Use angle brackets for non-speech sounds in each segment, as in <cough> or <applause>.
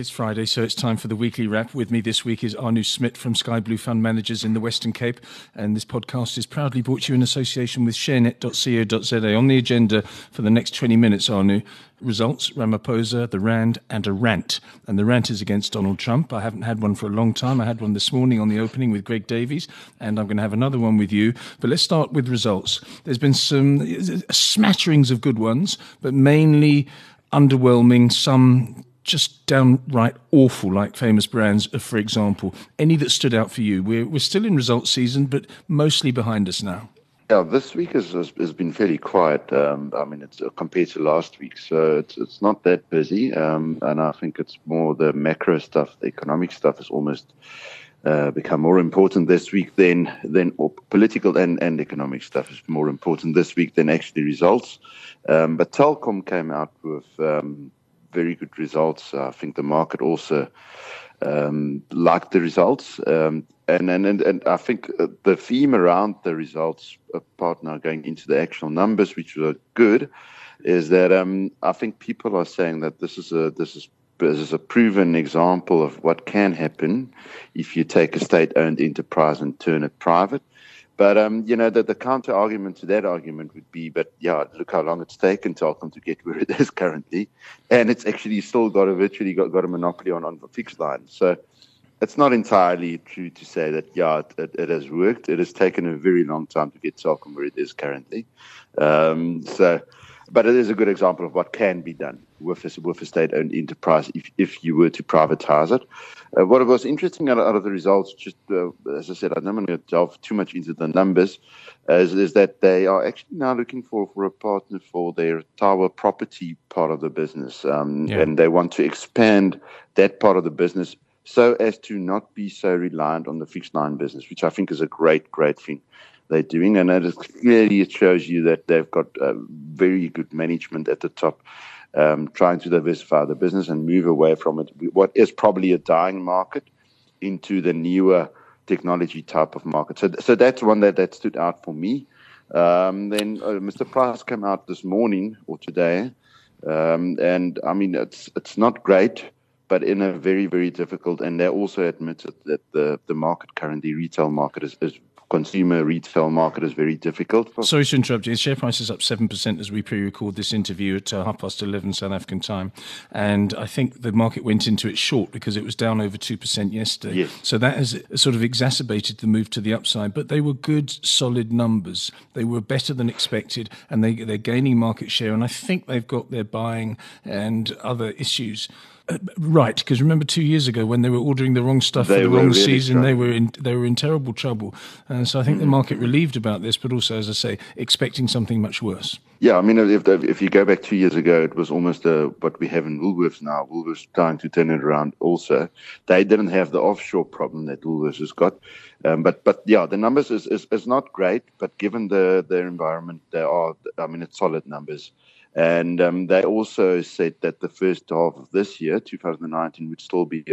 It's Friday, so it's time for the weekly wrap. With me this week is Arno Smit from Sky Blue Fund Managers in the Western Cape. And this podcast is proudly brought to you in association with sharenet.co.za. On the agenda for the next 20 minutes, Arno, results, Ramaphosa, the Rand, and a rant. And the rant is against Donald Trump. I haven't had one for a long time. I had one this morning on the opening with Greg Davies, and I'm going to have another one with you. But let's start with results. There's been some uh, smatterings of good ones, but mainly underwhelming, some just downright awful, like famous brands, for example? Any that stood out for you? We're, we're still in results season, but mostly behind us now. Yeah, this week has, has, been fairly quiet. Um, I mean, it's uh, compared to last week, so it's it's not that busy. Um, and I think it's more the macro stuff, the economic stuff, has almost uh, become more important this week than than political and, and economic stuff is more important this week than actually results. Um, but Telkom came out with um, very good results. I think the market also um, liked the results. Um, and, and, and I think uh, the theme around the results, apart now going into the actual numbers, which were good, is that um, I think people are saying that this is a this is this is a proven example of what can happen if you take a state-owned enterprise and turn it private. But um, you know, the, the counter argument to that argument would be, but yeah, look how long it's taken Telkom to get <laughs> where it is currently, and it's actually still got a virtually got, got a monopoly on on the fixed line. So it's not entirely true to say that yeah, it, it, has worked. It has taken a very long time to get Telkom where it is currently. Um, so but it is a good example of what can be done with a, with a state-owned enterprise if, if you were to privatize it. Uh, what was interesting out, out, of the results, just uh, as I said, I'm not going to delve too much into the numbers, is, is, that they are actually now looking for, for a partner for their tower property part of the business. Um, yeah. And they want to expand that part of the business so as to not be so reliant on the fixed line business, which I think is a great, great thing they're doing, and it is, clearly it shows you that they've got uh, very good management at the top, um, trying to diversify the business and move away from it, what is probably a dying market, into the newer technology type of market. So, so that's one that, that stood out for me. Um, then uh, Mr. Price came out this morning or today, um, and I mean it's it's not great, but in a very very difficult. And they also admitted that the the market currently retail market is, is consumer retail market is very difficult. Sorry to interrupt you. The Share price is up 7% as we pre record this interview at uh, half past 11 South African time. And I think the market went into it short because it was down over 2% yesterday. Yes. So that has sort of exacerbated the move to the upside. But they were good, solid numbers. They were better than expected and they, they're gaining market share. And I think they've got their buying and other issues right, because remember two years ago when they were ordering the wrong stuff they for the wrong really season, they were in they were in terrible trouble. And so I think mm-hmm. the market relieved about this, but also, as I say, expecting something much worse. Yeah, I mean, if if you go back two years ago, it was almost uh, what we have in Woolworths now. Woolworths trying to turn it around. Also, they didn't have the offshore problem that Woolworths has got. Um, but but yeah, the numbers is, is, is not great. But given the the environment, they are. I mean, it's solid numbers. And um, they also said that the first half of this year, 2019, would still be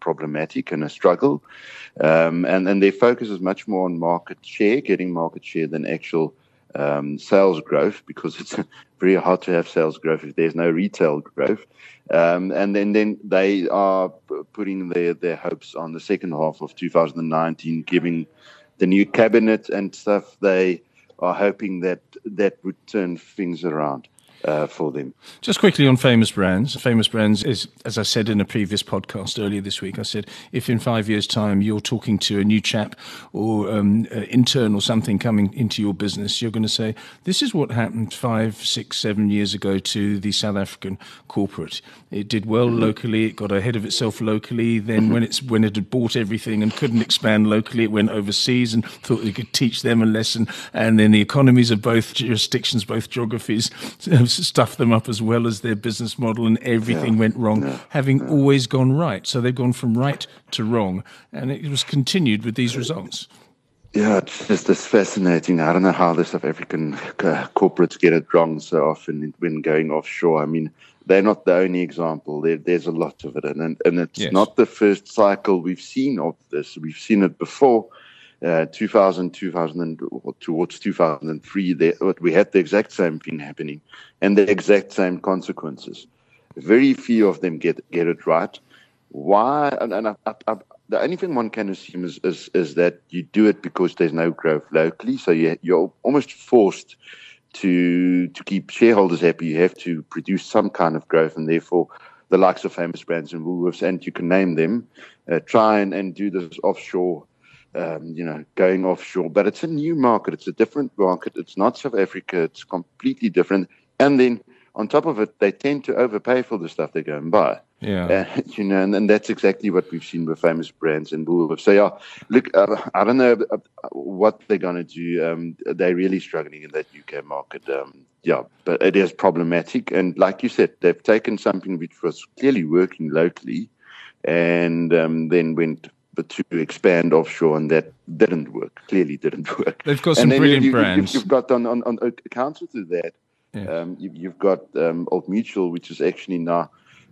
problematic and a struggle. Um, and, and their focus is much more on market share, getting market share than actual um, sales growth, because it's <laughs> very hard to have sales growth if there's no retail growth. Um, and then, then they are putting their, their hopes on the second half of 2019, giving the new cabinet and stuff. They are hoping that that would turn things around uh, for them. Just quickly on famous brands. Famous brands is, as I said in a previous podcast earlier this week, I said if in five years' time you're talking to a new chap or um, uh, intern or something coming into your business, you're going to say, "This is what happened five, six, seven years ago to the South African corporate. It did well mm-hmm. locally, it got ahead of itself locally. Then when it's when it had bought everything and couldn't expand locally, it went overseas and thought it could teach them a lesson. And then the economies of both jurisdictions, both geographies." <laughs> stuffed them up as well as their business model, and everything yeah, went wrong, yeah, having yeah. always gone right. So they've gone from right to wrong, and it was continued with these results. Yeah, it's just it's fascinating. I don't know how the South African corporates get it wrong so often when going offshore. I mean, they're not the only example. There, there's a lot of it, and and it's yes. not the first cycle we've seen of this. We've seen it before, uh, 2000, 2000 towards 2003, they, we had the exact same thing happening and the exact same consequences. Very few of them get get it right. Why? And, and I, I, I, the only thing one can assume is, is, is that you do it because there's no growth locally, so you, you're almost forced to to keep shareholders happy. You have to produce some kind of growth, and therefore the likes of famous brands and Woolworths, and you can name them, uh, try and, and do this offshore um, you know, going offshore. But it's a new market. It's a different market. It's not South Africa. It's completely different. And then on top of it, they tend to overpay for the stuff they go and buy. Yeah. Uh, <laughs> you know, and, and that's exactly what we've seen with famous brands and Woolworths. So, yeah, look, uh, I don't know uh, what they're going to do. Um, they're really struggling in that UK market. Um, yeah, but it is problematic. And like you said, they've taken something which was clearly working locally and um, then went but to expand offshore, and that didn't work. Clearly, didn't work. They've got some brilliant you, brands. You, have got on, on, on counter to that. Yeah. Um, you, have got um, Old Mutual, which is actually now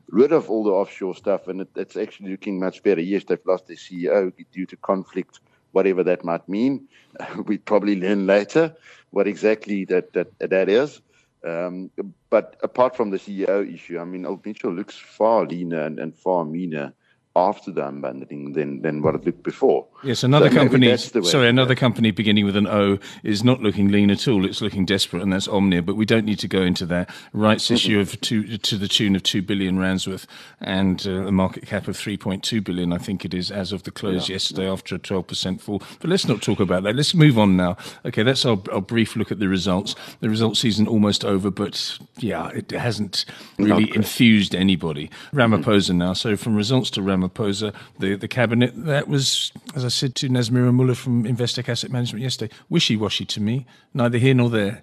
rid of all the offshore stuff, and it, it's actually looking much better. Yes, they've lost their CEO due to conflict, whatever that might mean. <laughs> we probably learn later what exactly that that that is. Um, but apart from the CEO issue, I mean, Old Mutual looks far leaner and, and far meaner after the unbundling than, than what it looked before. Yes, another so company. Sorry, another company beginning with an O is not looking lean at all. It's looking desperate, and that's Omnia. But we don't need to go into that. Rights mm-hmm. issue of two, to the tune of two billion rands worth, and uh, a market cap of three point two billion. I think it is as of the close yeah. yesterday after a twelve percent fall. But let's not talk about that. Let's move on now. Okay, that's our, our brief look at the results. The results season almost over, but yeah, it hasn't really infused anybody. Ramaphosa now. So from results to Ramaphosa Ramaphosa, the, the cabinet. That was, as I said to Nazmeera Moola from Investec Asset Management yesterday, wishy washy to me, neither here nor there.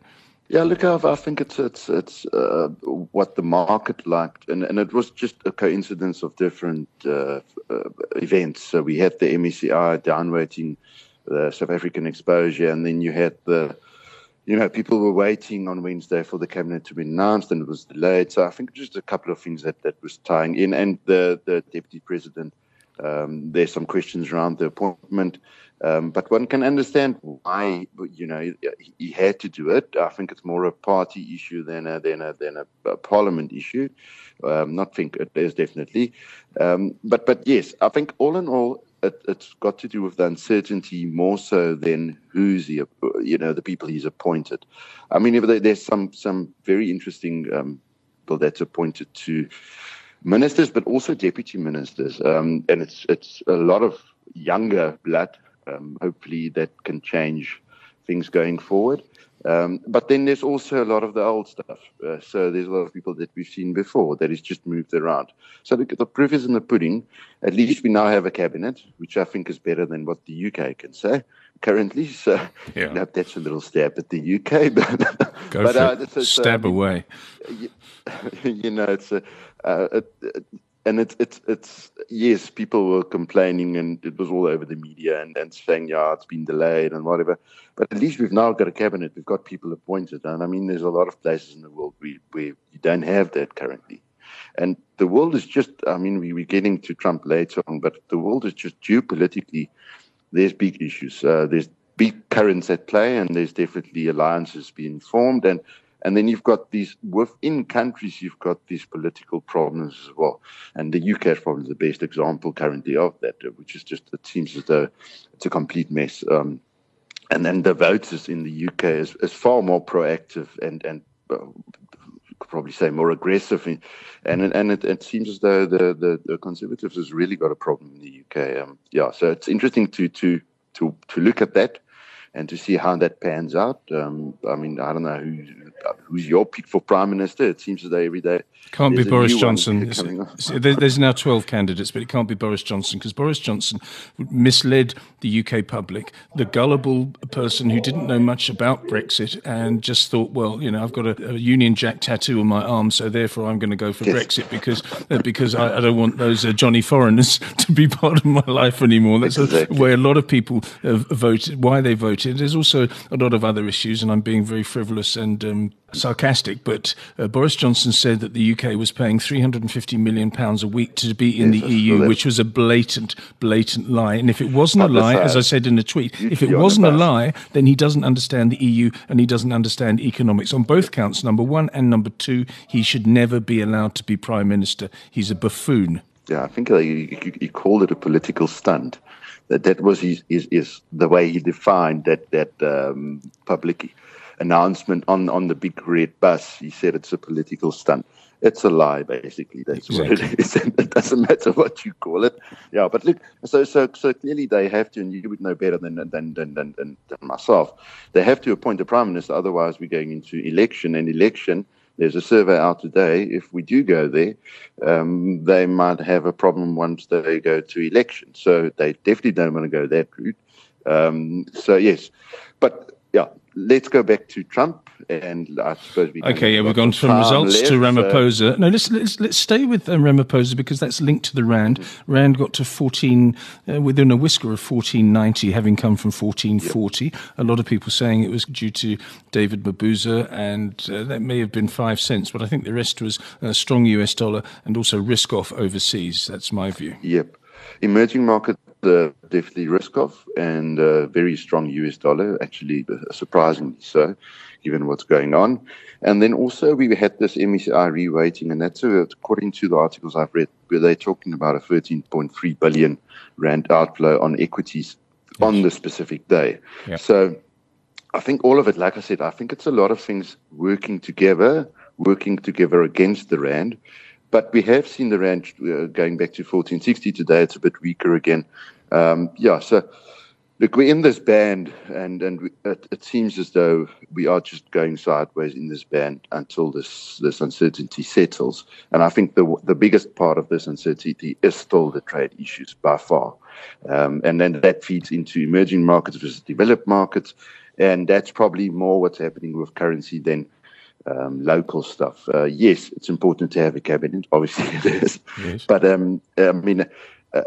Yeah, look, I think it's it's it's uh, what the market liked, and, and it was just a coincidence of different uh, uh, events. So we had the MSCI downweighting the South African exposure, and then you had the you know, people were waiting on Wednesday for the cabinet to be announced, and it was delayed. So I think just a couple of things that, that was tying in, and the the deputy president. Um, there's some questions around the appointment, um, but one can understand why you know he, he, had to do it. I think it's more a party issue than a than a than a, a parliament issue. Um, not think it is definitely, um, but but yes, I think all in all, it, has got to do with the uncertainty more so than who's the you know the people he's appointed. I mean, there's some some very interesting um, people that's appointed to ministers, but also deputy ministers, um, and it's it's a lot of younger blood. Um, hopefully, that can change things going forward. Um, but then there's also a lot of the old stuff. Uh, so there's a lot of people that we've seen before that is just moved around. So the, the proof is in the pudding. At least we now have a cabinet, which I think is better than what the UK can say currently. So yeah. <laughs> that's a little stab at the UK. <laughs> But, Go but, for uh, it. Stab away. You, <laughs> you, know, it's a, uh, it, and it's it's it's yes, people were complaining, and it was all over the media, and, and saying yeah, it's been delayed and whatever. But at least we've now got a cabinet, we've got people appointed, and I mean, there's a lot of places in the world where, where you don't have that currently, and the world is just. I mean, we, we're getting to Trump later on, but the world is just geopolitically. There's big issues. Uh, there's big currents at play, and there's definitely alliances being formed, and and then you've got these within countries, you've got these political problems as well. And the UK is probably the best example currently of that, uh, which is just, it seems as though it's a complete mess. Um, and then the voters in the UK is, is far more proactive and, and uh, could probably say more aggressive. And, and it, it seems as though the, the, the, Conservatives has really got a problem in the UK. Um, yeah, so it's interesting to, to, to, to look at that and to see how that pans out. Um, I mean, I don't know who who's your pick for prime minister. It seems that every day can't be Boris Johnson. <laughs> There's now 12 candidates, but it can't be Boris Johnson because Boris Johnson misled the UK public, the gullible person who didn't know much about Brexit and just thought, well, you know, I've got a, a Union Jack tattoo on my arm, so therefore I'm going to go for yes. Brexit because uh, because I, I, don't want those uh, Johnny foreigners <laughs> to be part of my life anymore. That's exactly. where a lot of people have voted, why they voted. There's also a lot of other issues, and I'm being very frivolous and um, being sarcastic, but uh, Boris Johnson said that the UK was paying 350 million pounds a week to be in Yes, the EU, which was a blatant, blatant lie. And if it wasn't a lie, as I said in a tweet, You- if it wasn't a lie, then he doesn't understand the EU and he doesn't understand economics on both counts. Number one and number two, he should never be allowed to be prime minister. He's a buffoon. Yeah, I think uh, he, he, he called it a political stunt. That that was his, his, his the way he defined that that um, public announcement on on the big red bus. He said it's a political stunt. It's a lie, basically. That's what it is. <laughs> And it doesn't matter what you call it. Yeah, but look, so so so clearly they have to, and you would know better than than than than, than, than myself. They have to appoint a prime minister. Otherwise, we're going into election. And election, there's a survey out today. If we do go there, um, they might have a problem once they go to election. So they definitely don't want to go that route. Um, so yes, but yeah, let's go back to Trump, and I suppose we. Okay, yeah, we've gone from results to left, so- no, let's, let's let's stay with um, Ramaphosa because that's linked to the rand. Rand got to fourteen uh, within a whisker of fourteen ninety, having come from fourteen forty. A lot of people saying it was due to David Mabuza, and uh, that may have been five cents, but I think the rest was a strong US dollar and also risk off overseas. That's my view. Yep. Emerging market, uh, definitely risk off and uh, very strong US dollar, actually uh, surprisingly so, given what's going on. And then also we had this MSCI reweighting, and that's uh, according to the articles I've read, where they're talking about a 13.3 billion rand outflow on equities on the specific day. Yeah. So I think all of it, like I said, I think it's a lot of things working together, working together against the rand. But we have seen the rand uh, going back to 1460 today. It's a bit weaker again. Um, yeah, so look, we're in this band, and and we, it, it seems as though we are just going sideways in this band until this this uncertainty settles. And I think the the biggest part of this uncertainty is still the trade issues by far, um, and then that feeds into emerging markets versus developed markets, and that's probably more what's happening with currency than um, local stuff. Uh, yes, it's important to have a cabinet. <laughs> Obviously, it is. Yes. But um, I mean, uh,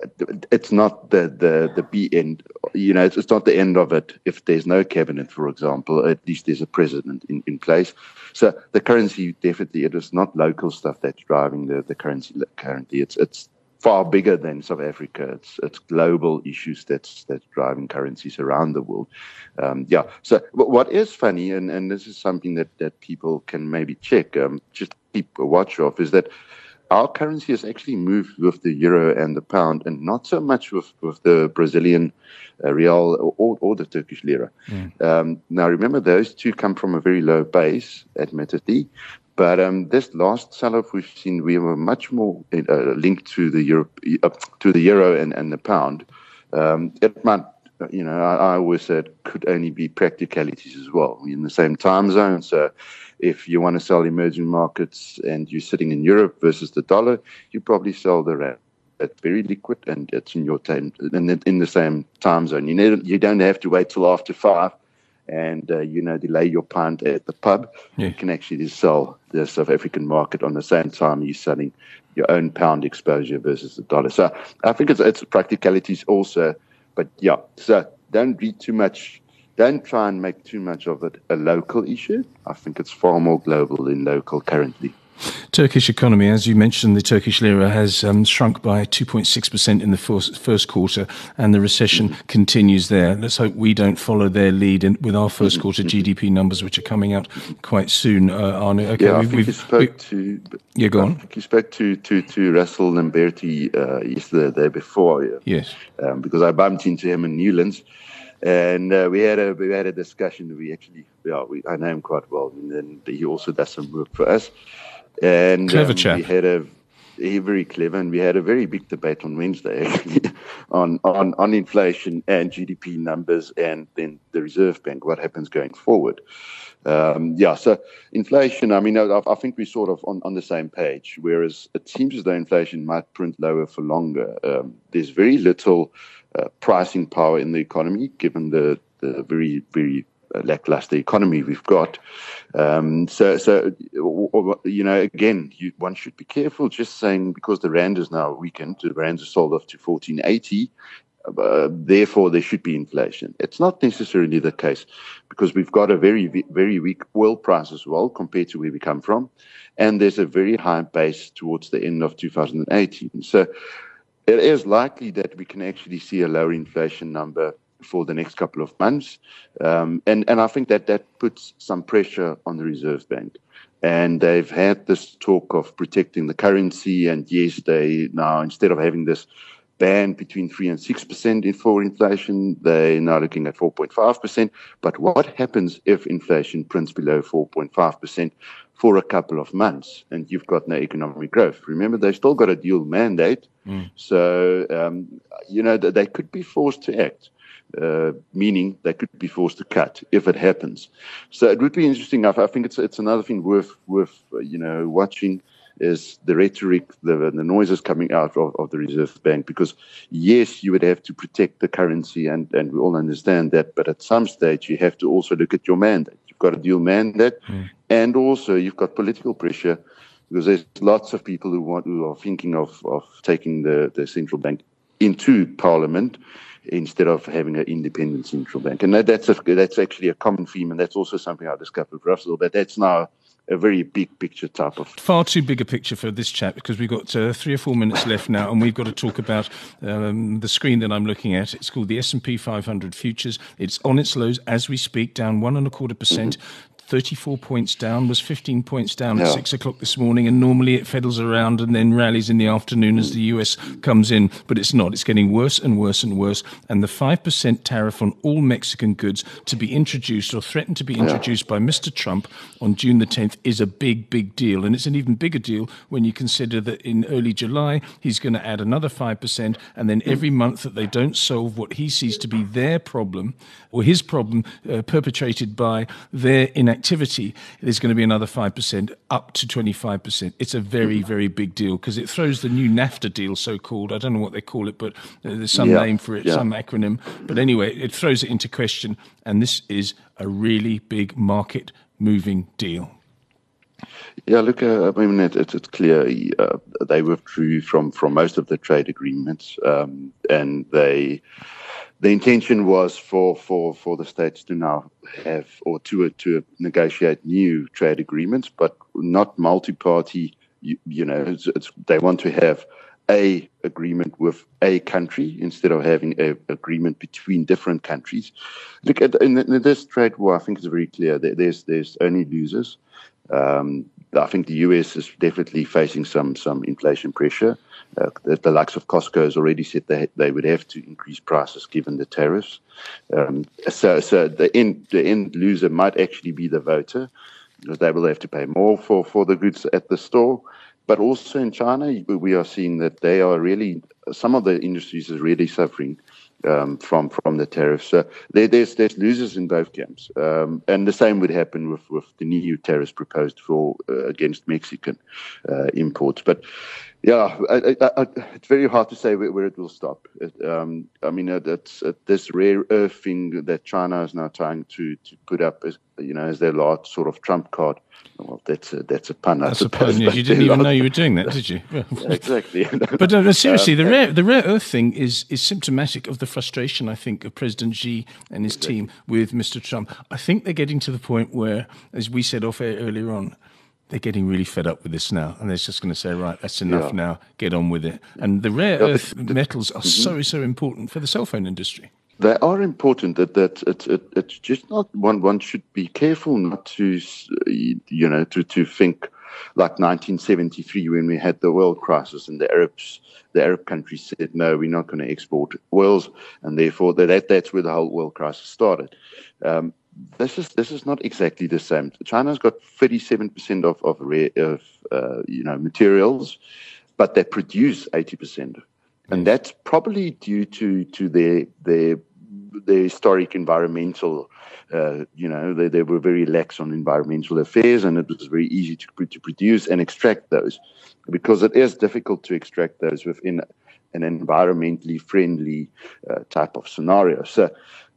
it's not the the the B end. You know, it's, it's not the end of it. If there's no cabinet, for example, at least there's a president in, in place. So the currency definitely it is not local stuff that's driving the, the currency currently. It's it's far bigger than South Africa. It's it's global issues that's that's driving currencies around the world. Um, yeah. So what is funny, and, and this is something that, that people can maybe check, um, just keep a watch of, is that our currency has actually moved with the euro and the pound, and not so much with, with the Brazilian uh, real or, or the Turkish lira. Um, now, remember, those two come from a very low base, admittedly. But um, this last sell-off we've seen, we were much more uh, linked to the euro, uh, to the euro and, and the pound. Um, it might, you know, I, I always said could only be practicalities as well. We're in the same time zone, so if you want to sell emerging markets and you're sitting in Europe versus the dollar, you probably sell the rand. It's very liquid and it's in your time in, in the same time zone. You need, you don't have to wait till after five and uh, you know delay your pint at the pub. Yeah. You can actually sell the South African market on the same time you're selling your own pound exposure versus the dollar. So I think it's it's practicalities also, but yeah. So don't read too much. Don't try and make too much of it a local issue. I think it's far more global than local currently. Turkish economy, as you mentioned, the Turkish lira has um, shrunk by 2.6% in the first, first quarter, and the recession continues there. Let's hope we don't follow their lead in, with our first quarter GDP numbers, which are coming out quite soon. Uh, Arno, okay, Yeah, I we've, think we've, you spoke we- to. Yeah, go I on. you spoke to to to Russell Lamberti uh, yesterday, the day before. Yeah. yes. um, because I bumped into him in Newlands, and uh, we had a we had a discussion. We actually, yeah, we, I know him quite well, and then he also does some work for us. And Clever um, chap. We had a very clever, and we had a very big debate on Wednesday <laughs> on on on inflation and GDP numbers, and then the Reserve Bank. What happens going forward? Um, yeah, so inflation, I mean, I, I think we're sort of on, on the same page, whereas it seems as though inflation might print lower for longer. Um, there's very little uh, pricing power in the economy, given the, the very, very lackluster economy we've got. Um, so, so you know, again, you, one should be careful just saying because the rand is now weakened, the rand is sold off to 1480 uh, therefore there should be inflation. It's not necessarily the case because we've got a very, very weak oil price as well compared to where we come from. And there's a very high base towards the end of 2018. So it is likely that we can actually see a lower inflation number for the next couple of months. Um, and, and I think that that puts some pressure on the Reserve Bank. And they've had this talk of protecting the currency. And yes, they now, instead of having this band between 3 and 6% in for inflation. They're now looking at 4.5%. But what happens if inflation prints below 4.5% for a couple of months and you've got no economic growth? Remember, they've still got a dual mandate. Mm. So, um, you know, they could be forced to act. Uh, meaning they could be forced to cut if it happens. So it would be interesting. I, I think it's it's another thing worth worth uh, you know watching is the rhetoric, the, the noises coming out of, of the Reserve Bank. Because, yes, you would have to protect the currency, and, and we all understand that. But at some stage, you have to also look at your mandate. You've got a dual mandate, mm. and also you've got political pressure because there's lots of people who want who are thinking of, of taking the, the central bank into parliament instead of having an independent central bank. And that, that's a, that's actually a common theme, and that's also something I discovered with Russell. But that's now a very big picture type of. Far too big a picture for this chat because we've got uh, three or four minutes left now, and we've got to talk about um, the screen that I'm looking at. It's called the S&P 500 Futures. It's on its lows as we speak, down one and a quarter percent. Mm-hmm. 34 points down, was 15 points down yeah. at 6 o'clock this morning, and normally it fiddles around and then rallies in the afternoon as the US comes in, but it's not. It's getting worse and worse and worse. And the 5% tariff on all Mexican goods to be introduced or threatened to be introduced yeah. by Mr. Trump on June the 10th is a big, big deal. And it's an even bigger deal when you consider that in early July, he's going to add another 5%, and then every month that they don't solve what he sees to be their problem or his problem uh, perpetrated by their inactivity activity, there's going to be another 5% up to 25%. It's a very, very big deal because it throws the new NAFTA deal, so called. I don't know what they call it, but there's some yeah, name for it, yeah. some acronym. But anyway, it throws it into question. And this is a really big market moving deal. Yeah, look, uh, I mean, it, it, it's clear uh, they withdrew from, from most of the trade agreements, um, and they the intention was for, for, for the states to now have or to to negotiate new trade agreements, but not multi-party. You, you know, it's, it's, they want to have a agreement with a country instead of having an agreement between different countries. Look at in, in, this trade war, I think it's very clear that there's there's only losers. Um, I think the US is definitely facing some some inflation pressure. Uh, the, likes of Costco has already said they they would have to increase prices given the tariffs. Um, so so the end the end loser might actually be the voter because they will have to pay more for, for the goods at the store. But also in China, we are seeing that they are really some of the industries is really suffering um, from from the tariffs. So there, there's there's losers in both camps, um, and the same would happen with, with the new tariffs proposed for uh, against Mexican uh, imports. But yeah, I, I, I, it's very hard to say where, where it will stop. It, um, I mean, uh, that's uh, this rare earth thing that China is now trying to, to put up, as, you know, as their last sort of trump card. Well, that's a, that's a pun. That's a pun. You didn't <laughs> even know you were doing that, did you? <laughs> exactly. <laughs> but uh, seriously, the um, rare the rare earth thing is is symptomatic of the frustration I think of President Xi and his exactly. team with Mr. Trump. I think they're getting to the point where, as we said off air earlier on, they're getting really fed up with this now, and they're just going to say, right, that's enough yeah. now, get on with it. And the rare yeah, earth the, the, metals are mm-hmm. so, so important for the cell phone industry. They are important. That that it, it, it's just not one. One should be careful not to, you know, to to think like 1973 when we had the oil crisis and the Arabs, the Arab countries said, no, we're not going to export oils, and therefore that that's where the whole oil crisis started. Um, this is this is not exactly the same. China's got 37% of of rare of uh, you know materials, but they produce 80%, and that's probably due to to their their their historic environmental. Uh, you know, they, they were very lax on environmental affairs, and it was very easy to to produce and extract those, because it is difficult to extract those within an environmentally friendly uh, type of scenario. So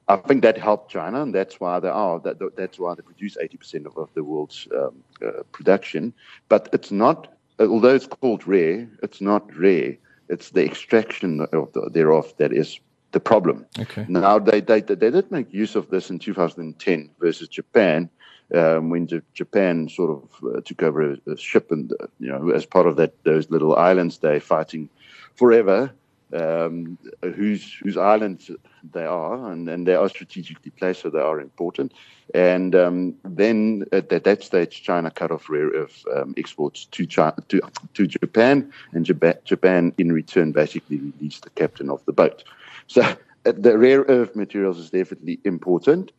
I think that helped China, and that's why they are. That, that's why they produce 80% of, of the world's um, uh, production. But it's not, although it's called rare, it's not rare. It's the extraction of the, thereof that is the problem. Okay. Now they, they they did make use of this in 2010 versus Japan. Um, when J- Japan sort of uh, took over a, a, ship and uh, you know as part of that those little islands they're fighting forever um, whose whose islands they are, and, and they are strategically placed, so they are important. And um, then at, at, that stage, China cut off rare earth um, exports to China, to, to Japan, and Japan in return basically released the captain of the boat. So uh, the rare earth materials is definitely important.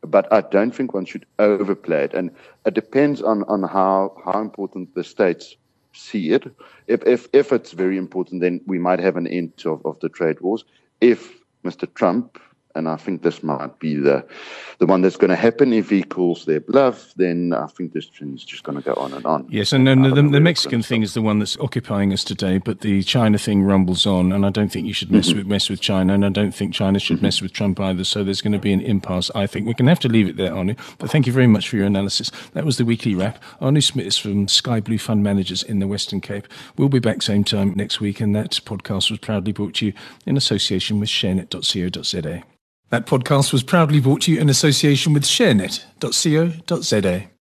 But I don't think one should overplay it, and it depends on, on how how important the states see it. If, if, if it's very important, then we might have an end of, of the trade wars. If Mr. Trump and I think this might be the the one that's going to happen if he calls their bluff. Then I think this trend is just going to go on and on. Yes, and then the, the, the Mexican thing is the one that's occupying us today, but the China thing rumbles on, and I don't think you should mess mm-hmm. with mess with China, and I don't think China should mm-hmm. mess with Trump either. So there's going to be an impasse. I think we're going to have to leave it there, Arno. But thank you very much for your analysis. That was the weekly wrap. Arno Smith is from Sky Blue Fund Managers in the Western Cape. We'll be back same time next week, and that podcast was proudly brought to you in association with sharenet.co.za. That podcast was proudly brought to you in association with sharenet.co.za.